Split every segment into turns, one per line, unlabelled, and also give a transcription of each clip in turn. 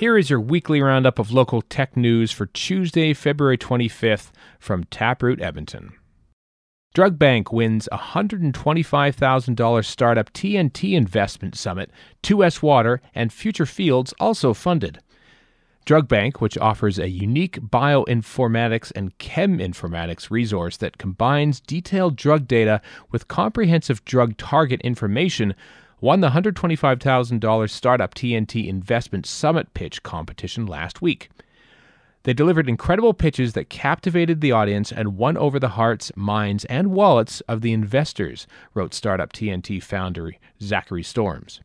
Here is your weekly roundup of local tech news for Tuesday, February 25th from Taproot Edmonton. Drug Bank wins $125,000 startup TNT investment summit, 2S Water, and Future Fields also funded. Drug Bank, which offers a unique bioinformatics and cheminformatics resource that combines detailed drug data with comprehensive drug target information, won the $125,000 Startup TNT Investment Summit pitch competition last week. They delivered incredible pitches that captivated the audience and won over the hearts, minds, and wallets of the investors, wrote Startup TNT founder Zachary Storms.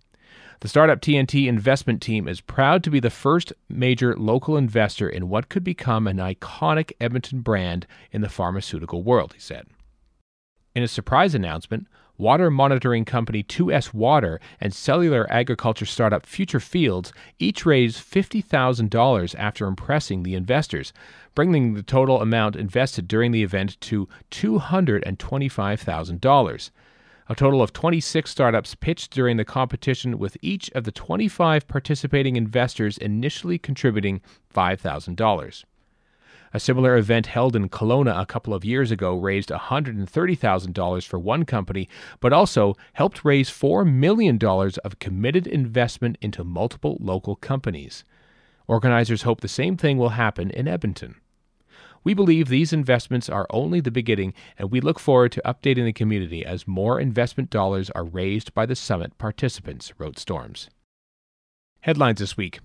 The Startup TNT investment team is proud to be the first major local investor in what could become an iconic Edmonton brand in the pharmaceutical world, he said. In a surprise announcement, water monitoring company 2S Water and cellular agriculture startup Future Fields each raised $50,000 after impressing the investors, bringing the total amount invested during the event to $225,000. A total of 26 startups pitched during the competition, with each of the 25 participating investors initially contributing $5,000. A similar event held in Kelowna a couple of years ago raised $130,000 for one company, but also helped raise $4 million of committed investment into multiple local companies. Organizers hope the same thing will happen in Edmonton. We believe these investments are only the beginning, and we look forward to updating the community as more investment dollars are raised by the summit participants, wrote Storms. Headlines this week.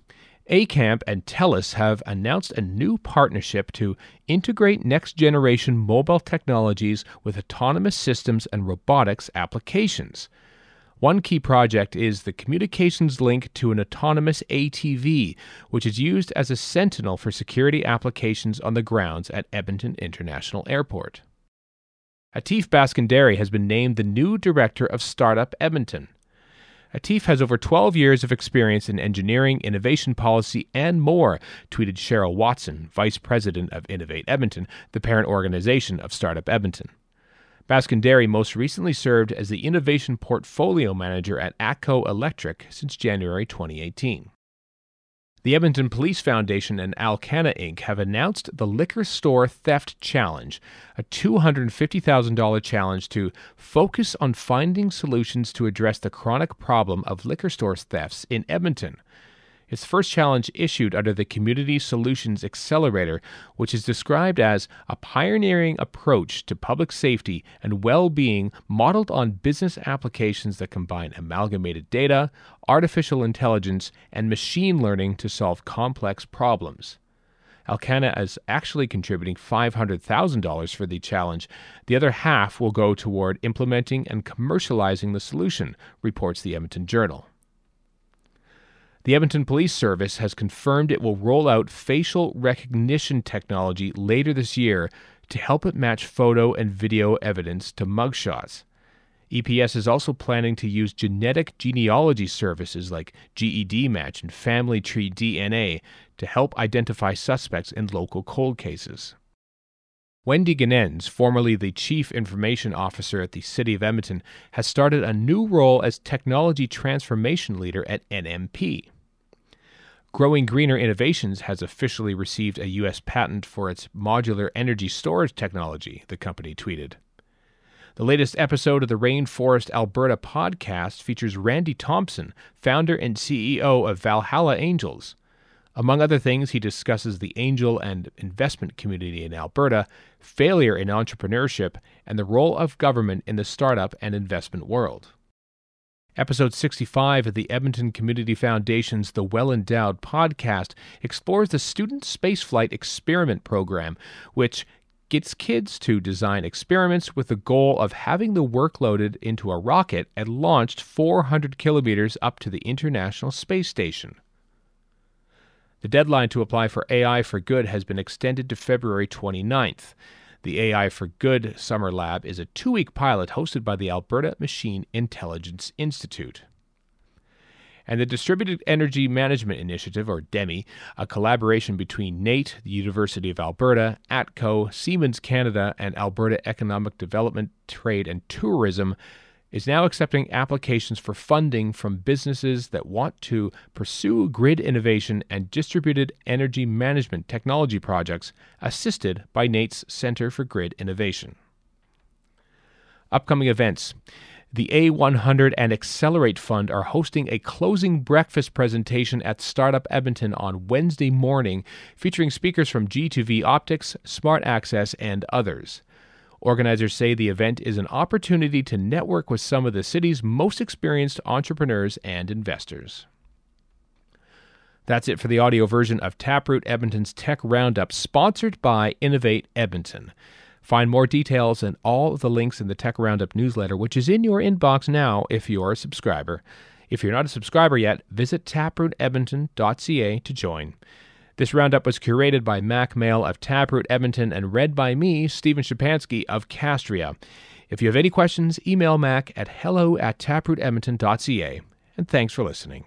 ACAMP and TELUS have announced a new partnership to integrate next generation mobile technologies with autonomous systems and robotics applications. One key project is the communications link to an autonomous ATV, which is used as a sentinel for security applications on the grounds at Edmonton International Airport. Atif Baskandari has been named the new director of Startup Edmonton. Atif has over 12 years of experience in engineering, innovation policy, and more, tweeted Cheryl Watson, vice president of Innovate Edmonton, the parent organization of Startup Edmonton. Baskandari most recently served as the Innovation Portfolio Manager at ATCO Electric since January 2018. The Edmonton Police Foundation and Alcanna Inc. have announced the Liquor Store Theft Challenge, a $250,000 challenge to focus on finding solutions to address the chronic problem of liquor store thefts in Edmonton its first challenge issued under the Community Solutions Accelerator, which is described as a pioneering approach to public safety and well being modeled on business applications that combine amalgamated data, artificial intelligence, and machine learning to solve complex problems. Alcanna is actually contributing $500,000 for the challenge. The other half will go toward implementing and commercializing the solution, reports the Edmonton Journal. The Edmonton Police Service has confirmed it will roll out facial recognition technology later this year to help it match photo and video evidence to mugshots. EPS is also planning to use genetic genealogy services like GED Match and Family Tree DNA to help identify suspects in local cold cases. Wendy Ganens, formerly the Chief Information Officer at the City of Edmonton, has started a new role as Technology Transformation Leader at NMP. Growing Greener Innovations has officially received a U.S. patent for its modular energy storage technology, the company tweeted. The latest episode of the Rainforest Alberta podcast features Randy Thompson, founder and CEO of Valhalla Angels. Among other things, he discusses the angel and investment community in Alberta, failure in entrepreneurship, and the role of government in the startup and investment world. Episode 65 of the Edmonton Community Foundation's The Well Endowed podcast explores the Student Spaceflight Experiment Program, which gets kids to design experiments with the goal of having the work loaded into a rocket and launched 400 kilometers up to the International Space Station. The deadline to apply for AI for Good has been extended to February 29th. The AI for Good Summer Lab is a two week pilot hosted by the Alberta Machine Intelligence Institute. And the Distributed Energy Management Initiative, or DEMI, a collaboration between NAIT, the University of Alberta, ATCO, Siemens Canada, and Alberta Economic Development, Trade and Tourism, is now accepting applications for funding from businesses that want to pursue grid innovation and distributed energy management technology projects assisted by NAIT's Center for Grid Innovation. Upcoming events. The A100 and Accelerate Fund are hosting a closing breakfast presentation at Startup Edmonton on Wednesday morning, featuring speakers from G2V Optics, Smart Access, and others. Organizers say the event is an opportunity to network with some of the city's most experienced entrepreneurs and investors. That's it for the audio version of Taproot Edmonton's Tech Roundup, sponsored by Innovate Edmonton. Find more details and all of the links in the Tech Roundup newsletter, which is in your inbox now if you're a subscriber. If you're not a subscriber yet, visit taprootedmonton.ca to join. This roundup was curated by Mack Male of Taproot Edmonton and read by me, Stephen Shapansky of Castria. If you have any questions, email Mack at hello at taprootedmonton.ca. And thanks for listening.